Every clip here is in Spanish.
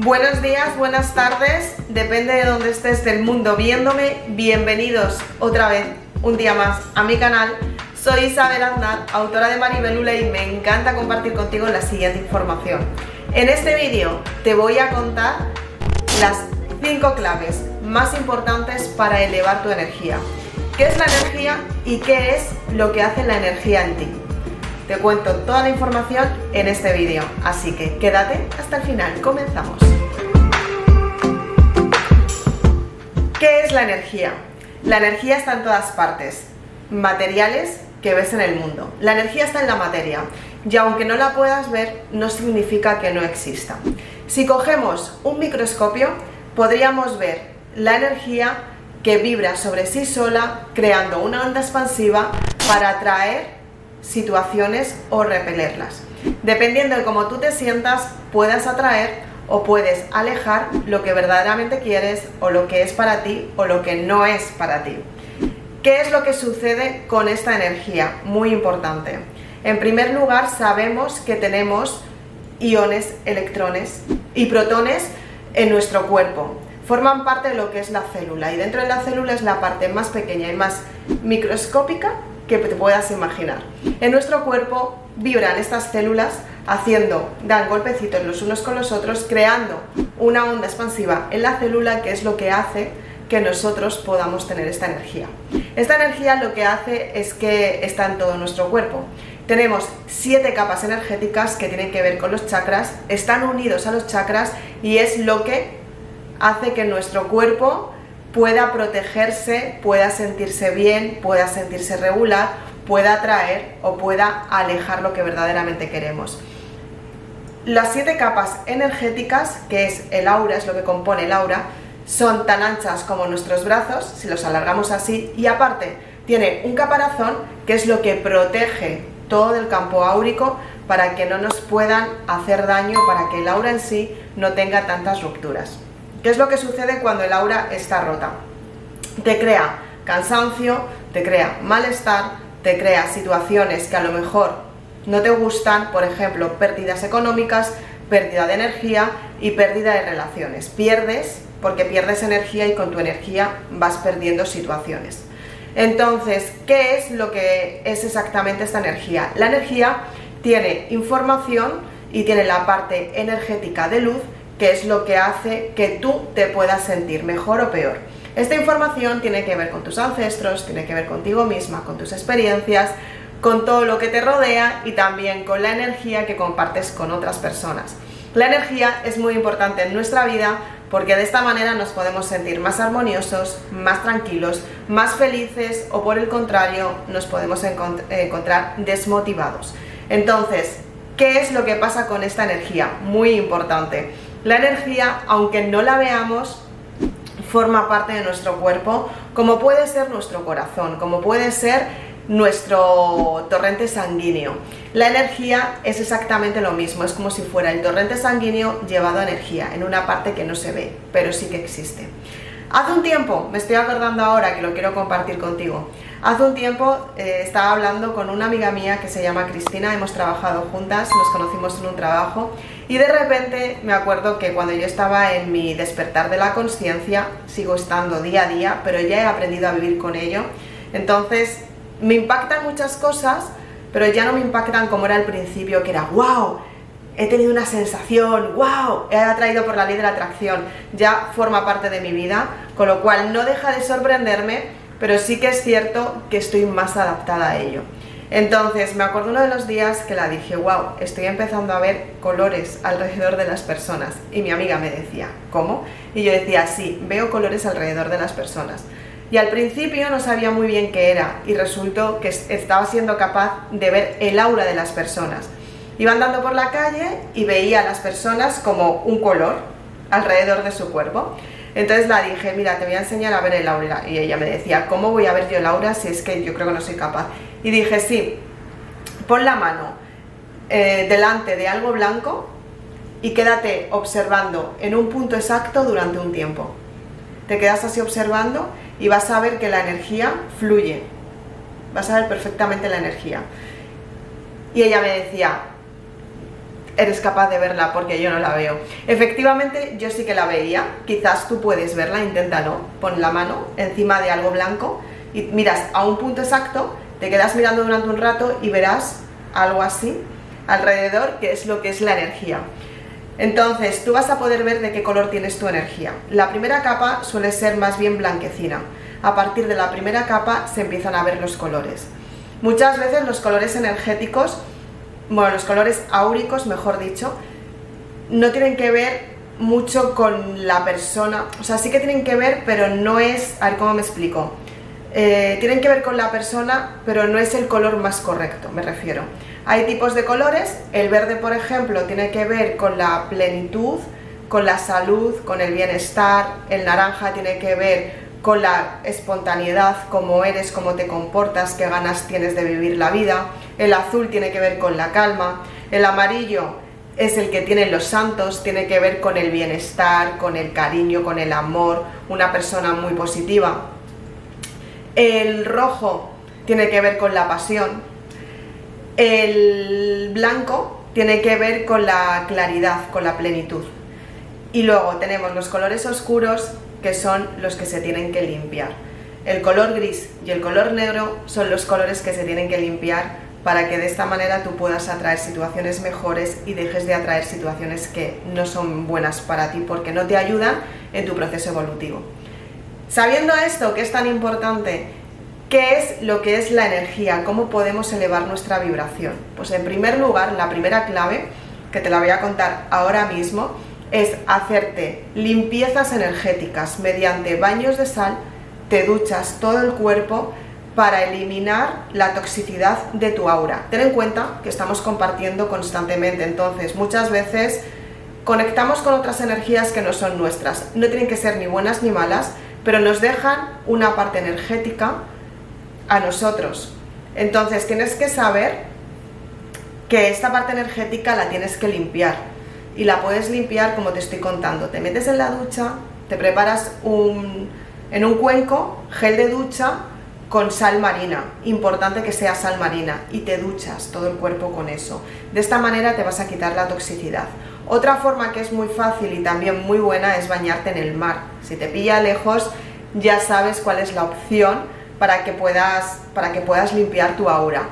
Buenos días, buenas tardes, depende de dónde estés del mundo viéndome. Bienvenidos otra vez, un día más, a mi canal. Soy Isabel Aznar, autora de Maribelula y me encanta compartir contigo la siguiente información. En este vídeo te voy a contar las 5 claves más importantes para elevar tu energía. ¿Qué es la energía y qué es lo que hace la energía en ti? Te cuento toda la información en este vídeo, así que quédate hasta el final, comenzamos. ¿Qué es la energía? La energía está en todas partes, materiales que ves en el mundo. La energía está en la materia y aunque no la puedas ver, no significa que no exista. Si cogemos un microscopio, podríamos ver la energía que vibra sobre sí sola, creando una onda expansiva para atraer situaciones o repelerlas. Dependiendo de cómo tú te sientas, puedas atraer o puedes alejar lo que verdaderamente quieres o lo que es para ti o lo que no es para ti. ¿Qué es lo que sucede con esta energía? Muy importante. En primer lugar, sabemos que tenemos iones, electrones y protones en nuestro cuerpo. Forman parte de lo que es la célula y dentro de la célula es la parte más pequeña y más microscópica que te puedas imaginar. En nuestro cuerpo vibran estas células haciendo, dan golpecitos los unos con los otros, creando una onda expansiva en la célula que es lo que hace que nosotros podamos tener esta energía. Esta energía lo que hace es que está en todo nuestro cuerpo. Tenemos siete capas energéticas que tienen que ver con los chakras, están unidos a los chakras y es lo que hace que nuestro cuerpo pueda protegerse, pueda sentirse bien, pueda sentirse regular, pueda atraer o pueda alejar lo que verdaderamente queremos. Las siete capas energéticas, que es el aura, es lo que compone el aura, son tan anchas como nuestros brazos, si los alargamos así, y aparte tiene un caparazón que es lo que protege todo el campo áurico para que no nos puedan hacer daño, para que el aura en sí no tenga tantas rupturas. ¿Qué es lo que sucede cuando el aura está rota? Te crea cansancio, te crea malestar, te crea situaciones que a lo mejor no te gustan, por ejemplo, pérdidas económicas, pérdida de energía y pérdida de relaciones. Pierdes porque pierdes energía y con tu energía vas perdiendo situaciones. Entonces, ¿qué es lo que es exactamente esta energía? La energía tiene información y tiene la parte energética de luz que es lo que hace que tú te puedas sentir mejor o peor. Esta información tiene que ver con tus ancestros, tiene que ver contigo misma, con tus experiencias, con todo lo que te rodea y también con la energía que compartes con otras personas. La energía es muy importante en nuestra vida porque de esta manera nos podemos sentir más armoniosos, más tranquilos, más felices o por el contrario nos podemos encontrar desmotivados. Entonces, ¿qué es lo que pasa con esta energía? Muy importante. La energía, aunque no la veamos, forma parte de nuestro cuerpo, como puede ser nuestro corazón, como puede ser nuestro torrente sanguíneo. La energía es exactamente lo mismo, es como si fuera el torrente sanguíneo llevado a energía, en una parte que no se ve, pero sí que existe. Hace un tiempo, me estoy acordando ahora que lo quiero compartir contigo, hace un tiempo eh, estaba hablando con una amiga mía que se llama Cristina, hemos trabajado juntas, nos conocimos en un trabajo y de repente me acuerdo que cuando yo estaba en mi despertar de la conciencia, sigo estando día a día, pero ya he aprendido a vivir con ello. Entonces, me impactan muchas cosas, pero ya no me impactan como era al principio, que era wow, he tenido una sensación, wow, he atraído por la ley de la atracción, ya forma parte de mi vida, con lo cual no deja de sorprenderme, pero sí que es cierto que estoy más adaptada a ello. Entonces me acuerdo uno de los días que la dije, wow, estoy empezando a ver colores alrededor de las personas. Y mi amiga me decía, ¿cómo? Y yo decía, sí, veo colores alrededor de las personas. Y al principio no sabía muy bien qué era y resultó que estaba siendo capaz de ver el aura de las personas. Iba andando por la calle y veía a las personas como un color alrededor de su cuerpo. Entonces la dije, mira, te voy a enseñar a ver el aura. Y ella me decía, ¿cómo voy a ver yo el aura si es que yo creo que no soy capaz? Y dije, sí, pon la mano eh, delante de algo blanco y quédate observando en un punto exacto durante un tiempo. Te quedas así observando y vas a ver que la energía fluye. Vas a ver perfectamente la energía. Y ella me decía, eres capaz de verla porque yo no la veo. Efectivamente, yo sí que la veía. Quizás tú puedes verla, inténtalo. Pon la mano encima de algo blanco y miras a un punto exacto, te quedas mirando durante un rato y verás algo así alrededor, que es lo que es la energía. Entonces, tú vas a poder ver de qué color tienes tu energía. La primera capa suele ser más bien blanquecina. A partir de la primera capa se empiezan a ver los colores. Muchas veces los colores energéticos bueno, los colores áuricos, mejor dicho, no tienen que ver mucho con la persona, o sea, sí que tienen que ver, pero no es, a ver cómo me explico, eh, tienen que ver con la persona, pero no es el color más correcto, me refiero. Hay tipos de colores, el verde, por ejemplo, tiene que ver con la plenitud, con la salud, con el bienestar, el naranja tiene que ver con la espontaneidad, cómo eres, cómo te comportas, qué ganas tienes de vivir la vida. El azul tiene que ver con la calma. El amarillo es el que tienen los santos, tiene que ver con el bienestar, con el cariño, con el amor, una persona muy positiva. El rojo tiene que ver con la pasión. El blanco tiene que ver con la claridad, con la plenitud. Y luego tenemos los colores oscuros que son los que se tienen que limpiar. El color gris y el color negro son los colores que se tienen que limpiar para que de esta manera tú puedas atraer situaciones mejores y dejes de atraer situaciones que no son buenas para ti porque no te ayudan en tu proceso evolutivo. Sabiendo esto, que es tan importante, ¿qué es lo que es la energía? ¿Cómo podemos elevar nuestra vibración? Pues en primer lugar, la primera clave, que te la voy a contar ahora mismo, es hacerte limpiezas energéticas mediante baños de sal, te duchas todo el cuerpo para eliminar la toxicidad de tu aura. Ten en cuenta que estamos compartiendo constantemente, entonces muchas veces conectamos con otras energías que no son nuestras. No tienen que ser ni buenas ni malas, pero nos dejan una parte energética a nosotros. Entonces tienes que saber que esta parte energética la tienes que limpiar y la puedes limpiar como te estoy contando. Te metes en la ducha, te preparas un, en un cuenco gel de ducha con sal marina, importante que sea sal marina, y te duchas todo el cuerpo con eso. De esta manera te vas a quitar la toxicidad. Otra forma que es muy fácil y también muy buena es bañarte en el mar. Si te pilla lejos, ya sabes cuál es la opción para que puedas, para que puedas limpiar tu aura.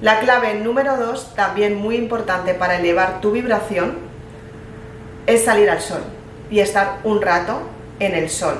La clave número dos, también muy importante para elevar tu vibración, es salir al sol y estar un rato en el sol,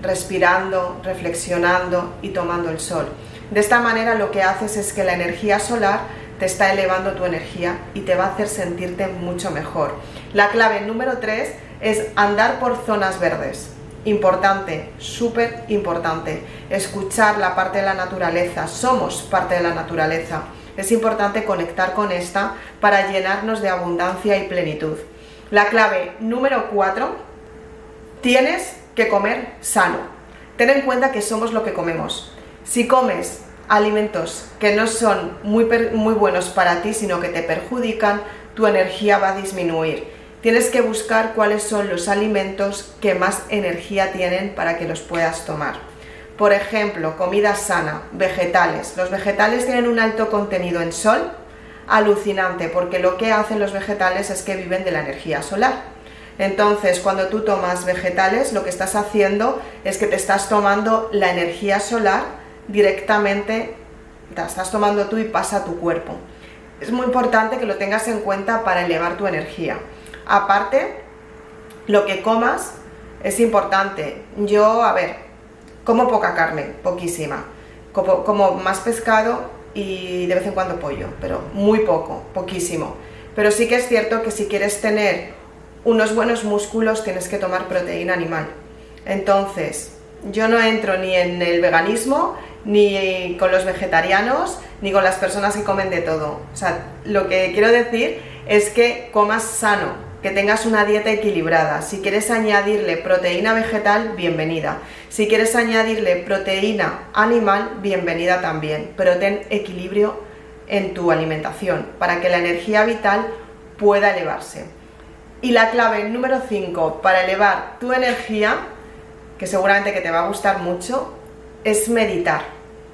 respirando, reflexionando y tomando el sol. De esta manera lo que haces es que la energía solar te está elevando tu energía y te va a hacer sentirte mucho mejor. La clave número 3 es andar por zonas verdes. Importante, súper importante. Escuchar la parte de la naturaleza. Somos parte de la naturaleza. Es importante conectar con esta para llenarnos de abundancia y plenitud. La clave número 4, tienes que comer sano. Ten en cuenta que somos lo que comemos. Si comes alimentos que no son muy, muy buenos para ti, sino que te perjudican, tu energía va a disminuir. Tienes que buscar cuáles son los alimentos que más energía tienen para que los puedas tomar. Por ejemplo, comida sana, vegetales. Los vegetales tienen un alto contenido en sol, alucinante, porque lo que hacen los vegetales es que viven de la energía solar. Entonces, cuando tú tomas vegetales, lo que estás haciendo es que te estás tomando la energía solar directamente, la estás tomando tú y pasa a tu cuerpo. Es muy importante que lo tengas en cuenta para elevar tu energía. Aparte, lo que comas es importante. Yo, a ver, como poca carne, poquísima. Como, como más pescado y de vez en cuando pollo, pero muy poco, poquísimo. Pero sí que es cierto que si quieres tener unos buenos músculos tienes que tomar proteína animal. Entonces, yo no entro ni en el veganismo, ni con los vegetarianos, ni con las personas que comen de todo. O sea, lo que quiero decir es que comas sano, que tengas una dieta equilibrada. Si quieres añadirle proteína vegetal, bienvenida. Si quieres añadirle proteína animal, bienvenida también. Pero ten equilibrio en tu alimentación para que la energía vital pueda elevarse. Y la clave número 5 para elevar tu energía, que seguramente que te va a gustar mucho, es meditar.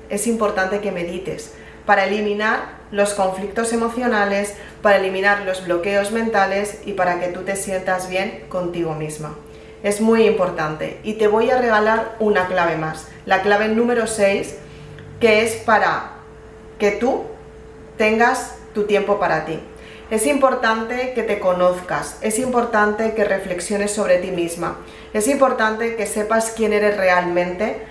Es importante que medites para eliminar los conflictos emocionales, para eliminar los bloqueos mentales y para que tú te sientas bien contigo misma. Es muy importante y te voy a regalar una clave más, la clave número 6, que es para que tú tengas tu tiempo para ti. Es importante que te conozcas, es importante que reflexiones sobre ti misma, es importante que sepas quién eres realmente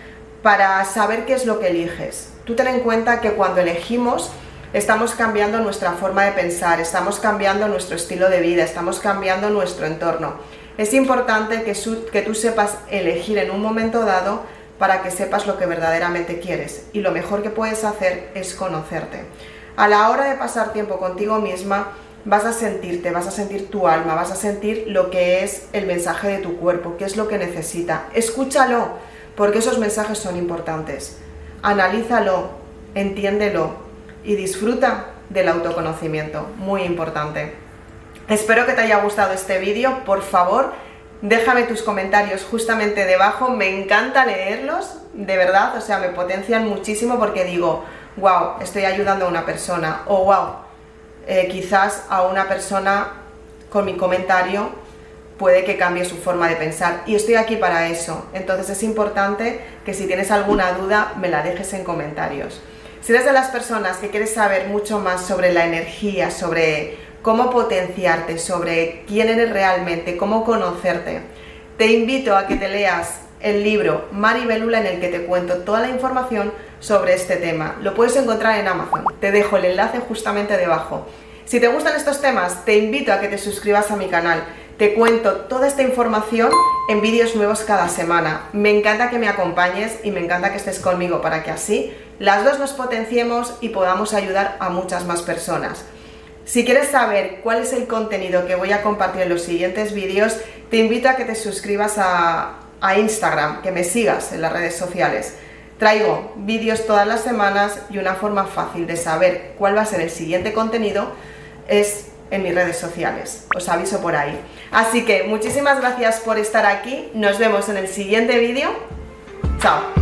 para saber qué es lo que eliges. Tú ten en cuenta que cuando elegimos estamos cambiando nuestra forma de pensar, estamos cambiando nuestro estilo de vida, estamos cambiando nuestro entorno. Es importante que, que tú sepas elegir en un momento dado para que sepas lo que verdaderamente quieres y lo mejor que puedes hacer es conocerte. A la hora de pasar tiempo contigo misma, vas a sentirte, vas a sentir tu alma, vas a sentir lo que es el mensaje de tu cuerpo, qué es lo que necesita. Escúchalo, porque esos mensajes son importantes. Analízalo, entiéndelo y disfruta del autoconocimiento, muy importante. Espero que te haya gustado este vídeo, por favor, déjame tus comentarios justamente debajo, me encanta leerlos, de verdad, o sea, me potencian muchísimo porque digo, wow, estoy ayudando a una persona, o wow, eh, quizás a una persona con mi comentario puede que cambie su forma de pensar. Y estoy aquí para eso. Entonces es importante que si tienes alguna duda me la dejes en comentarios. Si eres de las personas que quieres saber mucho más sobre la energía, sobre cómo potenciarte, sobre quién eres realmente, cómo conocerte, te invito a que te leas el libro Maribelula en el que te cuento toda la información sobre este tema. Lo puedes encontrar en Amazon. Te dejo el enlace justamente debajo. Si te gustan estos temas, te invito a que te suscribas a mi canal. Te cuento toda esta información en vídeos nuevos cada semana. Me encanta que me acompañes y me encanta que estés conmigo para que así las dos nos potenciemos y podamos ayudar a muchas más personas. Si quieres saber cuál es el contenido que voy a compartir en los siguientes vídeos, te invito a que te suscribas a, a Instagram, que me sigas en las redes sociales. Traigo vídeos todas las semanas y una forma fácil de saber cuál va a ser el siguiente contenido es en mis redes sociales. Os aviso por ahí. Así que muchísimas gracias por estar aquí. Nos vemos en el siguiente vídeo. Chao.